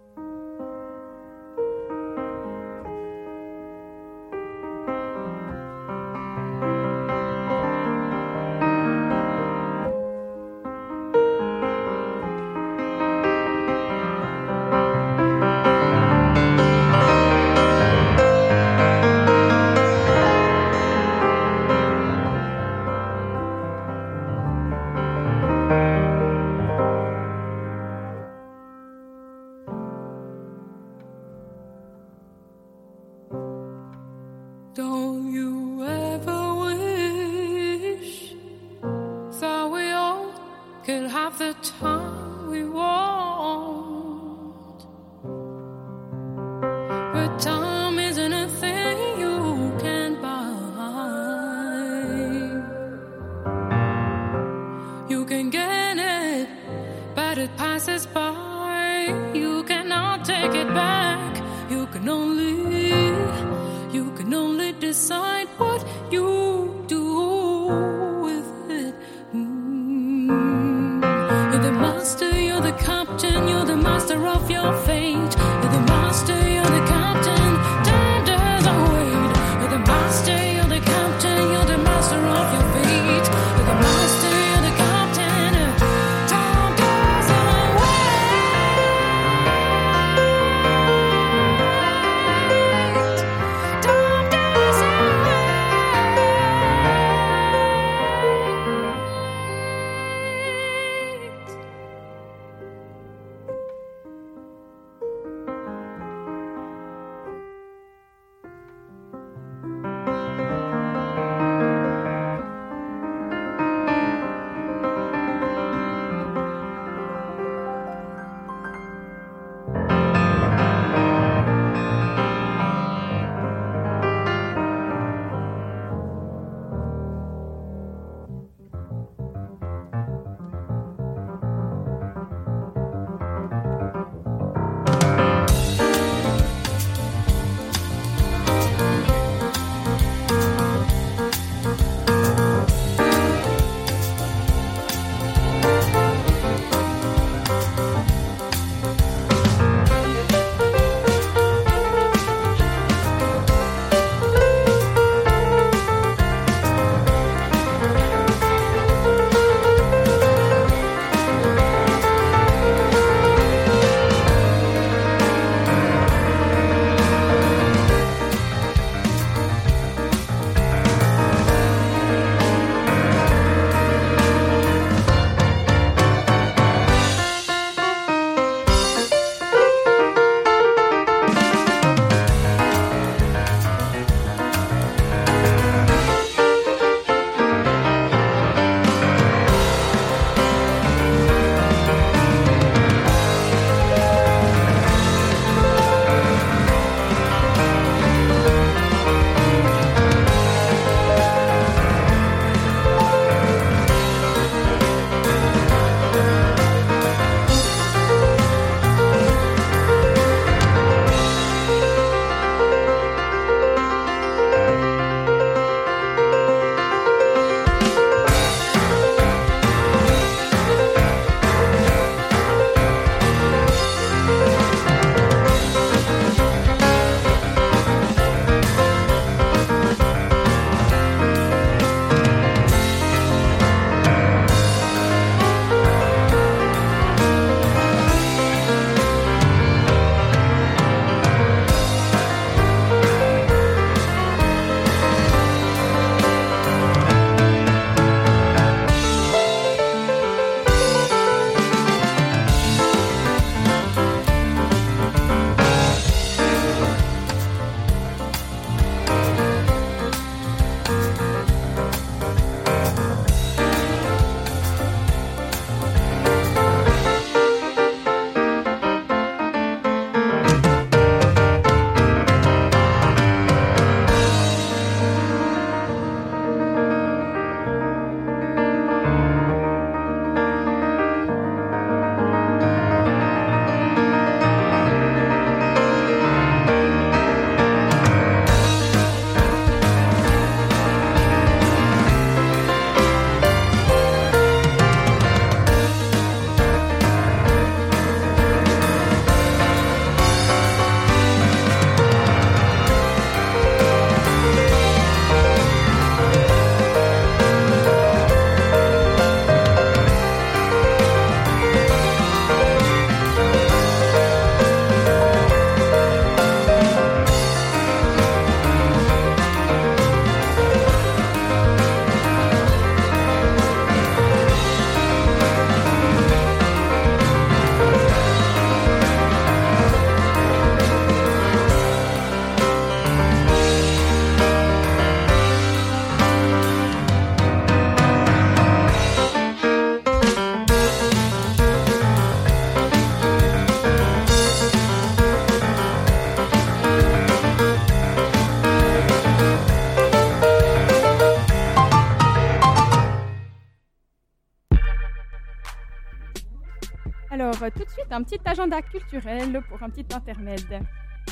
H: un petit agenda culturel pour un petit intermède.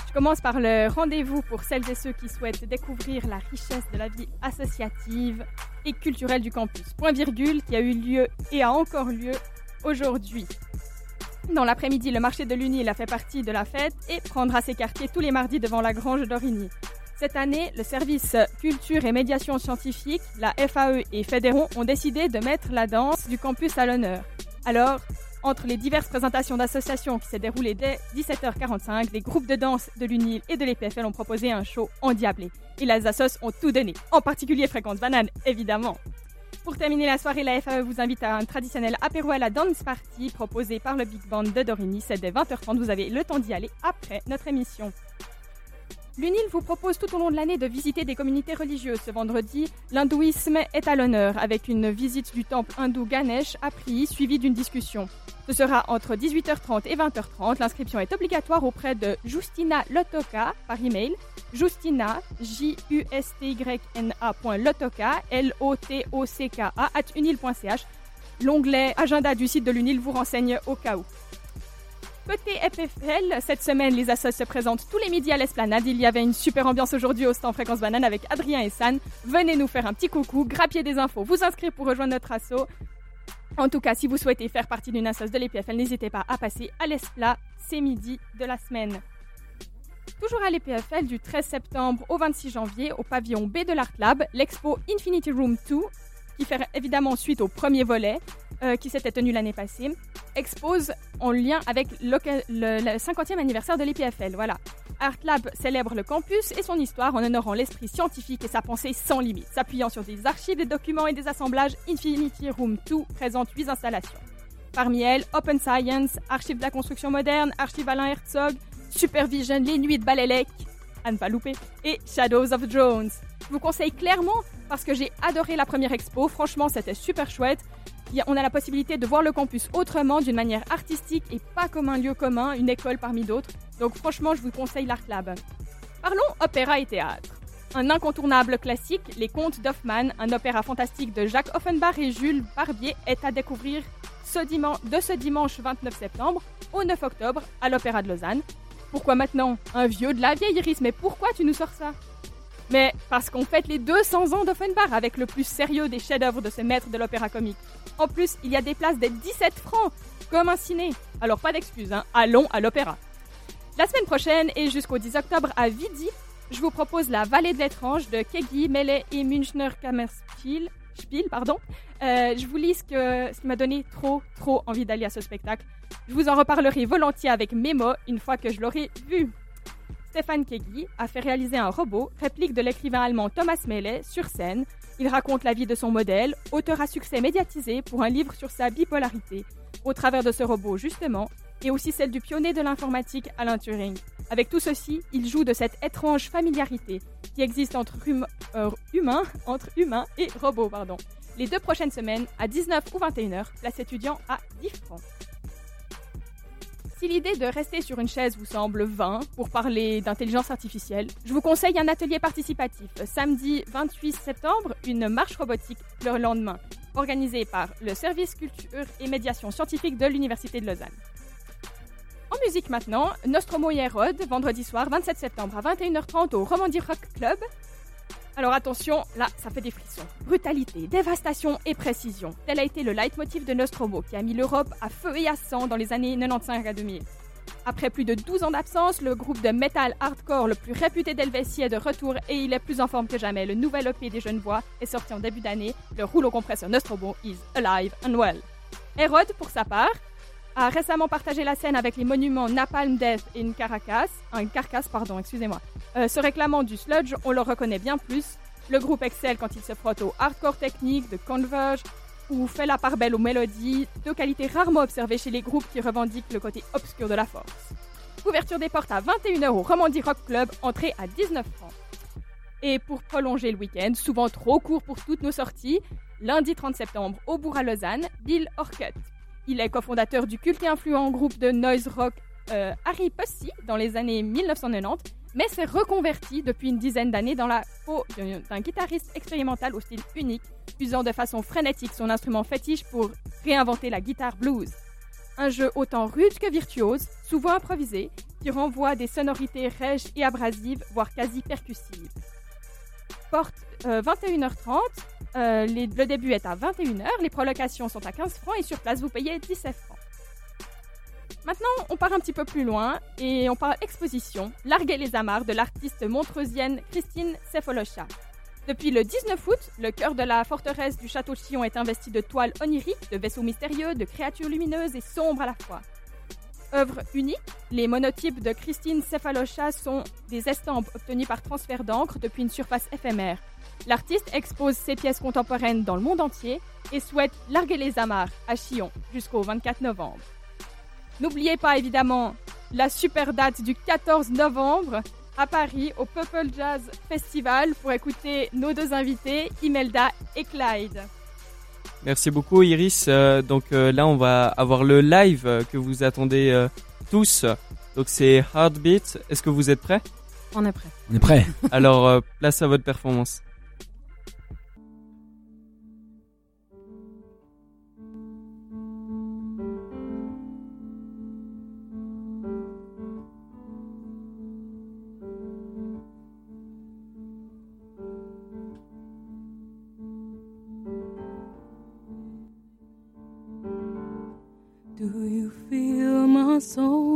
H: Je commence par le rendez-vous pour celles et ceux qui souhaitent découvrir la richesse de la vie associative et culturelle du campus. Point virgule qui a eu lieu et a encore lieu aujourd'hui. Dans l'après-midi, le marché de l'Unil a fait partie de la fête et prendra ses quartiers tous les mardis devant la grange d'Origny. Cette année, le service culture et médiation scientifique, la FAE et Fédéron ont décidé de mettre la danse du campus à l'honneur. Alors, entre les diverses présentations d'associations qui s'est déroulées dès 17h45, les groupes de danse de l'UNIL et de l'EPFL ont proposé un show endiablé. Et les assos ont tout donné, en particulier Fréquence Banane, évidemment. Pour terminer la soirée, la FAE vous invite à un traditionnel apéro à la dance party proposé par le Big Band de Dorigny. C'est dès 20h30, vous avez le temps d'y aller après notre émission. L'UNIL vous propose tout au long de l'année de visiter des communautés religieuses. Ce vendredi, l'hindouisme est à l'honneur avec une visite du temple hindou Ganesh à Priy suivie d'une discussion. Ce sera entre 18h30 et 20h30. L'inscription est obligatoire auprès de Justina Lotoka par email. Justina, J-U-S-T-Y-N-A. Lotoka, L-O-T-O-C-K-A, at unil.ch. L'onglet agenda du site de l'UNIL vous renseigne au cas où. Côté FFL, cette semaine, les assos se présentent tous les midis à l'esplanade. Il y avait une super ambiance aujourd'hui au stand Fréquence Banane avec Adrien et San. Venez nous faire un petit coucou, grappier des infos, vous inscrire pour rejoindre notre asso. En tout cas, si vous souhaitez faire partie d'une assos de l'EPFL, n'hésitez pas à passer à l'Esplat ces midis de la semaine. Toujours à l'EPFL, du 13 septembre au 26 janvier, au pavillon B de l'Art Lab, l'expo Infinity Room 2, qui fait évidemment suite au premier volet, euh, qui s'était tenu l'année passée, expose en lien avec le, le 50e anniversaire de l'EPFL. Voilà. Art Lab célèbre le campus et son histoire en honorant l'esprit scientifique et sa pensée sans limite. S'appuyant sur des archives, des documents et des assemblages, Infinity Room 2 présente 8 installations. Parmi elles, Open Science, Archives de la construction moderne, Archives Alain Herzog, Supervision, Les Nuits de Balélec, à ne louper, et Shadows of Drones. Je vous conseille clairement parce que j'ai adoré la première expo, franchement c'était super chouette. On a la possibilité de voir le campus autrement, d'une manière artistique et pas comme un lieu commun, une école parmi d'autres. Donc franchement, je vous conseille l'Art Lab. Parlons opéra et théâtre. Un incontournable classique, Les Contes d'Hoffmann, un opéra fantastique de Jacques Offenbach et Jules Barbier, est à découvrir de ce dimanche 29 septembre au 9 octobre à l'Opéra de Lausanne. Pourquoi maintenant Un vieux de la vieille, Iris, mais pourquoi tu nous sors ça? Mais parce qu'on fête les 200 ans d'Offenbach avec le plus sérieux des chefs-d'œuvre de ce maître de l'opéra comique. En plus, il y a des places des 17 francs, comme un ciné. Alors pas d'excuses, hein, allons à l'opéra. La semaine prochaine et jusqu'au 10 octobre à Vidi, je vous propose La Vallée de l'étrange de Kegi, Melet et Münchner Kammerspiel. Spiel, pardon. Euh, je vous lis ce, que, ce qui m'a donné trop, trop envie d'aller à ce spectacle. Je vous en reparlerai volontiers avec Memo une fois que je l'aurai vu. Stéphane Kegi a fait réaliser un robot, réplique de l'écrivain allemand Thomas Melet, sur scène. Il raconte la vie de son modèle, auteur à succès médiatisé pour un livre sur sa bipolarité, au travers de ce robot justement, et aussi celle du pionnier de l'informatique Alan Turing. Avec tout ceci, il joue de cette étrange familiarité qui existe entre hum- euh, humains et robots. Pardon. Les deux prochaines semaines, à 19 ou 21h, place étudiant à 10 francs. Si l'idée de rester sur une chaise vous semble vain pour parler d'intelligence artificielle, je vous conseille un atelier participatif. Samedi 28 septembre, une marche robotique le lendemain, organisée par le service culture et médiation scientifique de l'Université de Lausanne. En musique maintenant, Nostromo et vendredi soir 27 septembre à 21h30 au Romandie Rock Club. Alors attention, là, ça fait des frissons. Brutalité, dévastation et précision. Tel a été le leitmotiv de Nostromo, qui a mis l'Europe à feu et à sang dans les années 95 à 2000. Après plus de 12 ans d'absence, le groupe de metal hardcore le plus réputé d'Helvétie est de retour et il est plus en forme que jamais. Le nouvel EP des jeunes voix est sorti en début d'année. Le rouleau compresseur Nostromo is alive and well. Hérode, pour sa part, a récemment partagé la scène avec les monuments Napalm Death et une Caracas, un Carcass, pardon, excusez-moi. Euh, se réclamant du sludge, on le reconnaît bien plus. Le groupe excelle quand il se frotte au hardcore technique de Converge ou fait la part belle aux mélodies, deux qualités rarement observées chez les groupes qui revendiquent le côté obscur de la force. Ouverture des portes à 21h au Romandie Rock Club, entrée à 19 francs. Et pour prolonger le week-end, souvent trop court pour toutes nos sorties, lundi 30 septembre au Bourg à Lausanne, Bill Orcutt. Il est cofondateur du culte et influent groupe de noise rock euh, Harry Pussy dans les années 1990, mais s'est reconverti depuis une dizaine d'années dans la peau d'un guitariste expérimental au style unique, usant de façon frénétique son instrument fétiche pour réinventer la guitare blues. un jeu autant rude que virtuose, souvent improvisé, qui renvoie des sonorités rêches et abrasives, voire quasi percussives. Porte euh, 21h30, euh, les- le début est à 21h, les prolocations sont à 15 francs et sur place vous payez 17 francs. Maintenant, on part un petit peu plus loin et on parle exposition, Larguer les amarres de l'artiste montreusienne Christine Sefolocha. Depuis le 19 août, le cœur de la forteresse du château de Chillon est investi de toiles oniriques, de vaisseaux mystérieux, de créatures lumineuses et sombres à la fois. Œuvre unique, les monotypes de Christine Cefalocha sont des estampes obtenues par transfert d'encre depuis une surface éphémère. L'artiste expose ses pièces contemporaines dans le monde entier et souhaite larguer les amarres à Chillon jusqu'au 24 novembre. N'oubliez pas évidemment la super date du 14 novembre à Paris au Purple Jazz Festival pour écouter nos deux invités, Imelda et Clyde.
G: Merci beaucoup Iris. Euh, donc euh, là on va avoir le live euh, que vous attendez euh, tous. Donc c'est Heartbeat. Est-ce que vous êtes prêts?
E: On est prêt.
F: On est prêt.
G: Alors euh, place à votre performance.
C: So.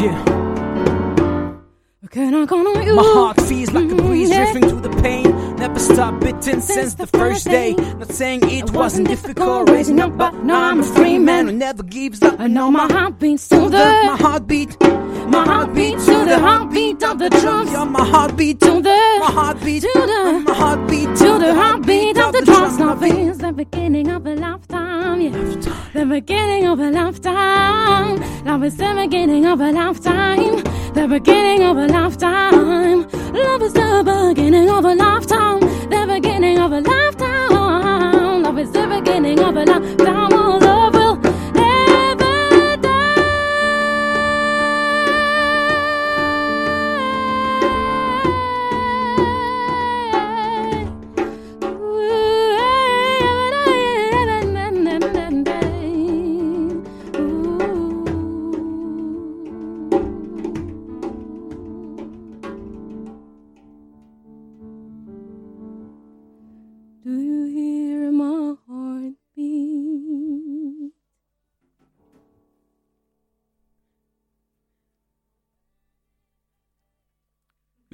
C: Yeah. Can I count on you?
F: My heart feels like a breeze
C: Yeah.
F: drifting through the pain. Never stopped beating since the first day. Not saying it wasn't difficult raising up, but now I'm a free man who never gives up.
C: I know my heart beats to
F: My heartbeat,
C: my heartbeat to the heartbeat of the drums.
F: you're my heartbeat,
C: To the
F: my heartbeat,
C: to the
F: my heartbeat,
C: to the heartbeat of the drums. Love is the beginning of a lifetime. Yeah. The beginning of a lifetime. Love is the beginning of a lifetime. The beginning of a lifetime. Love is the beginning of a lifetime. The beginning of a lifetime. Love is the beginning of a lifetime.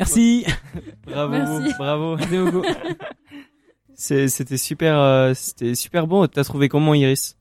F: Merci.
G: Bravo,
E: Merci.
G: bravo. C'était super, euh, c'était super bon. T'as trouvé comment, Iris?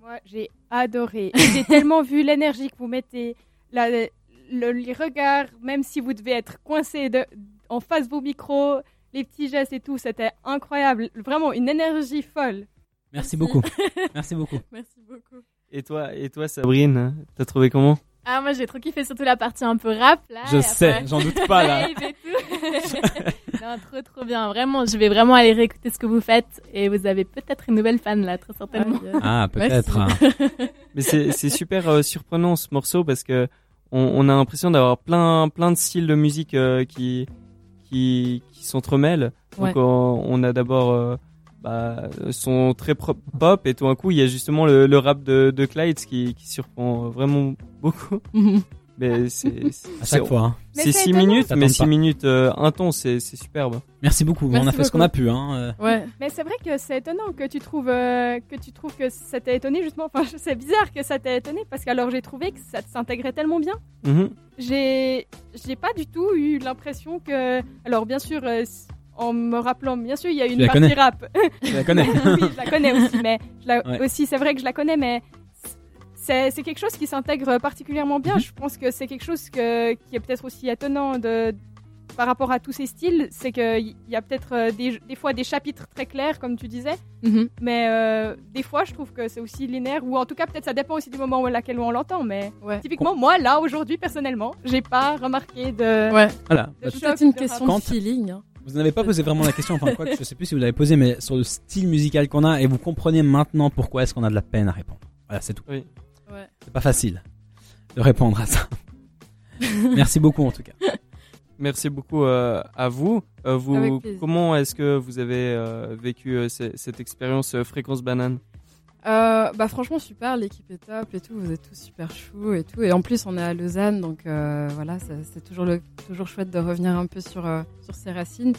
H: Moi, j'ai adoré. J'ai tellement vu l'énergie que vous mettez, la- le- les regards, même si vous devez être coincé de, en face de vos micros, les petits gestes et tout, c'était incroyable. Vraiment une énergie folle.
F: Merci beaucoup. Merci beaucoup.
E: Merci beaucoup.
G: Et toi, et toi, Sabrine, t'as trouvé comment?
D: Ah, moi j'ai trop kiffé surtout la partie un peu rap là.
F: Je sais,
D: après-
F: j'en doute pas là.
D: Non, trop trop bien. Vraiment, je vais vraiment aller réécouter ce que vous faites et vous avez peut-être une nouvelle fan là, très certainement.
F: Ah, peut-être. hein.
G: Mais c'est c'est super euh, surprenant ce morceau parce que on, on a l'impression d'avoir plein plein de styles de musique euh, qui qui qui s'entremêlent. Donc
E: Ouais.
G: on, on a d'abord euh, bah, son très pop et tout d'un coup il y a justement le, le rap de, de Clyde qui qui surprend vraiment beaucoup. Mais c'est
F: À chaque fois. hein.
G: C'est
H: c'est
G: 6
H: étonnant.
G: minutes, mais
F: tente
G: 6
F: pas.
G: minutes euh, intenses, c'est superbe.
F: Merci beaucoup.
E: Merci
F: on a fait ce qu'on a pu. Hein. euh.
E: Ouais.
H: Mais c'est vrai que c'est étonnant que tu trouves euh, que tu trouves que ça t'a étonné justement. Enfin, c'est bizarre que ça t'a étonné parce qu'alors j'ai trouvé que ça s'intégrait tellement bien.
G: Mhm.
H: J'ai j'ai pas du tout eu l'impression que. Alors bien sûr, euh, en me rappelant, bien sûr, il y a une partie
F: connais.
H: rap.
F: Tu la connais.
H: oui, je la connais aussi, mais je la-
F: Ouais.
H: aussi c'est vrai que je la connais, mais c'est c'est quelque chose qui s'intègre particulièrement bien.
F: Mhm.
H: Je pense que c'est quelque chose que, qui est peut-être aussi étonnant de par rapport à tous ces styles, c'est qu'il y a peut-être euh, des, des fois des chapitres très clairs, comme tu disais,
E: Mhm.
H: mais euh, des fois je trouve que c'est aussi linéaire, ou en tout cas peut-être ça dépend aussi du moment où laquelle on l'entend, mais
E: Ouais.
H: typiquement moi là aujourd'hui personnellement, j'ai pas remarqué de,
E: Ouais.
F: Voilà.
H: de choc,
E: Peut-être une
H: de
E: question de feeling. hein.
F: Vous n'avez pas posé vraiment la question, enfin quoi que je sais plus si vous l'avez posé, mais sur le style musical qu'on a, et vous comprenez maintenant pourquoi est-ce qu'on a de la peine à répondre. Voilà, c'est tout.
G: Oui.
E: Ouais.
F: C'est pas facile de répondre à ça. Merci beaucoup en tout cas.
G: Merci beaucoup euh, à vous. Euh, vous comment est-ce que vous avez euh, vécu euh, ce- cette expérience euh, fréquence banane?
E: Euh, bah franchement super, l'équipe est top et tout, vous êtes tous super chou et tout. Et en plus on est à Lausanne, donc euh, voilà, ça- c'est toujours le, toujours chouette de revenir un peu sur euh, sur ses racines.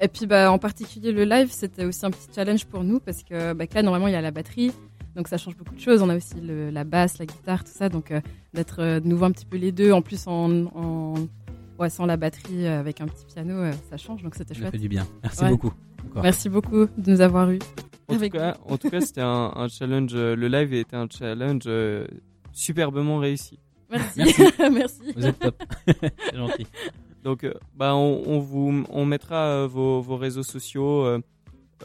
E: Et puis bah en particulier le live, c'était aussi un petit challenge pour nous parce que bah, que là normalement il y a la batterie, donc ça change beaucoup de choses. On a aussi le- la basse, la guitare, tout ça, donc d'être de nouveau un petit peu les deux, en plus en, en ouais sans la batterie avec un petit piano, ça change, donc c'était
F: Ça
E: chouette.
F: fait du bien. Merci
E: Ouais.
F: beaucoup. Encore.
E: Merci beaucoup de nous avoir eu.
G: En tout cas, en tout cas, c'était un, un challenge. euh, le live était un challenge euh, superbement réussi.
E: Merci,
F: Merci.
E: merci.
F: Vous êtes top. c'est gentil.
G: Donc, euh, bah, on, on vous, on mettra euh, vos, vos réseaux sociaux euh,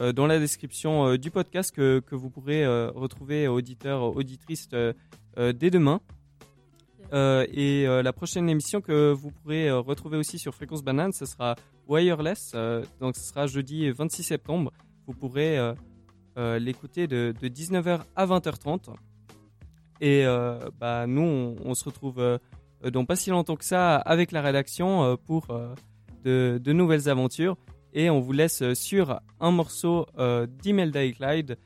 G: euh, dans la description euh, du podcast que, que vous pourrez euh, retrouver auditeurs, auditrices euh, euh, dès demain. Euh, et euh, la prochaine émission que vous pourrez euh, retrouver aussi sur Fréquence Banane, ce sera Wireless. euh, donc, ce sera jeudi 26 septembre. Vous pourrez euh, euh, l'écouter de, de 19h à 20h30. Et euh, bah, nous, on, on se retrouve euh, dans pas si longtemps que ça avec la rédaction euh, pour euh, de, de nouvelles aventures. Et on vous laisse sur un morceau euh, d'Imelda et Clyde.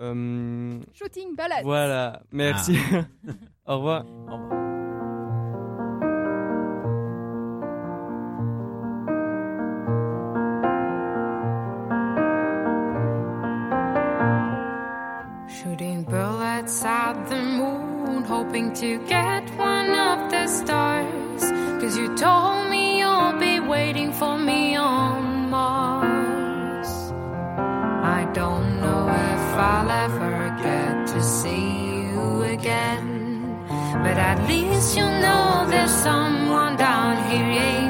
G: Euh,
H: Shooting balade.
G: voilà, merci. Au revoir.
I: Shooting bullets hoping to get one of the stars. Cause you told me you'll be waiting for me on Mars. I don't know if I'll ever get to see you again. But at least you know there's someone down here.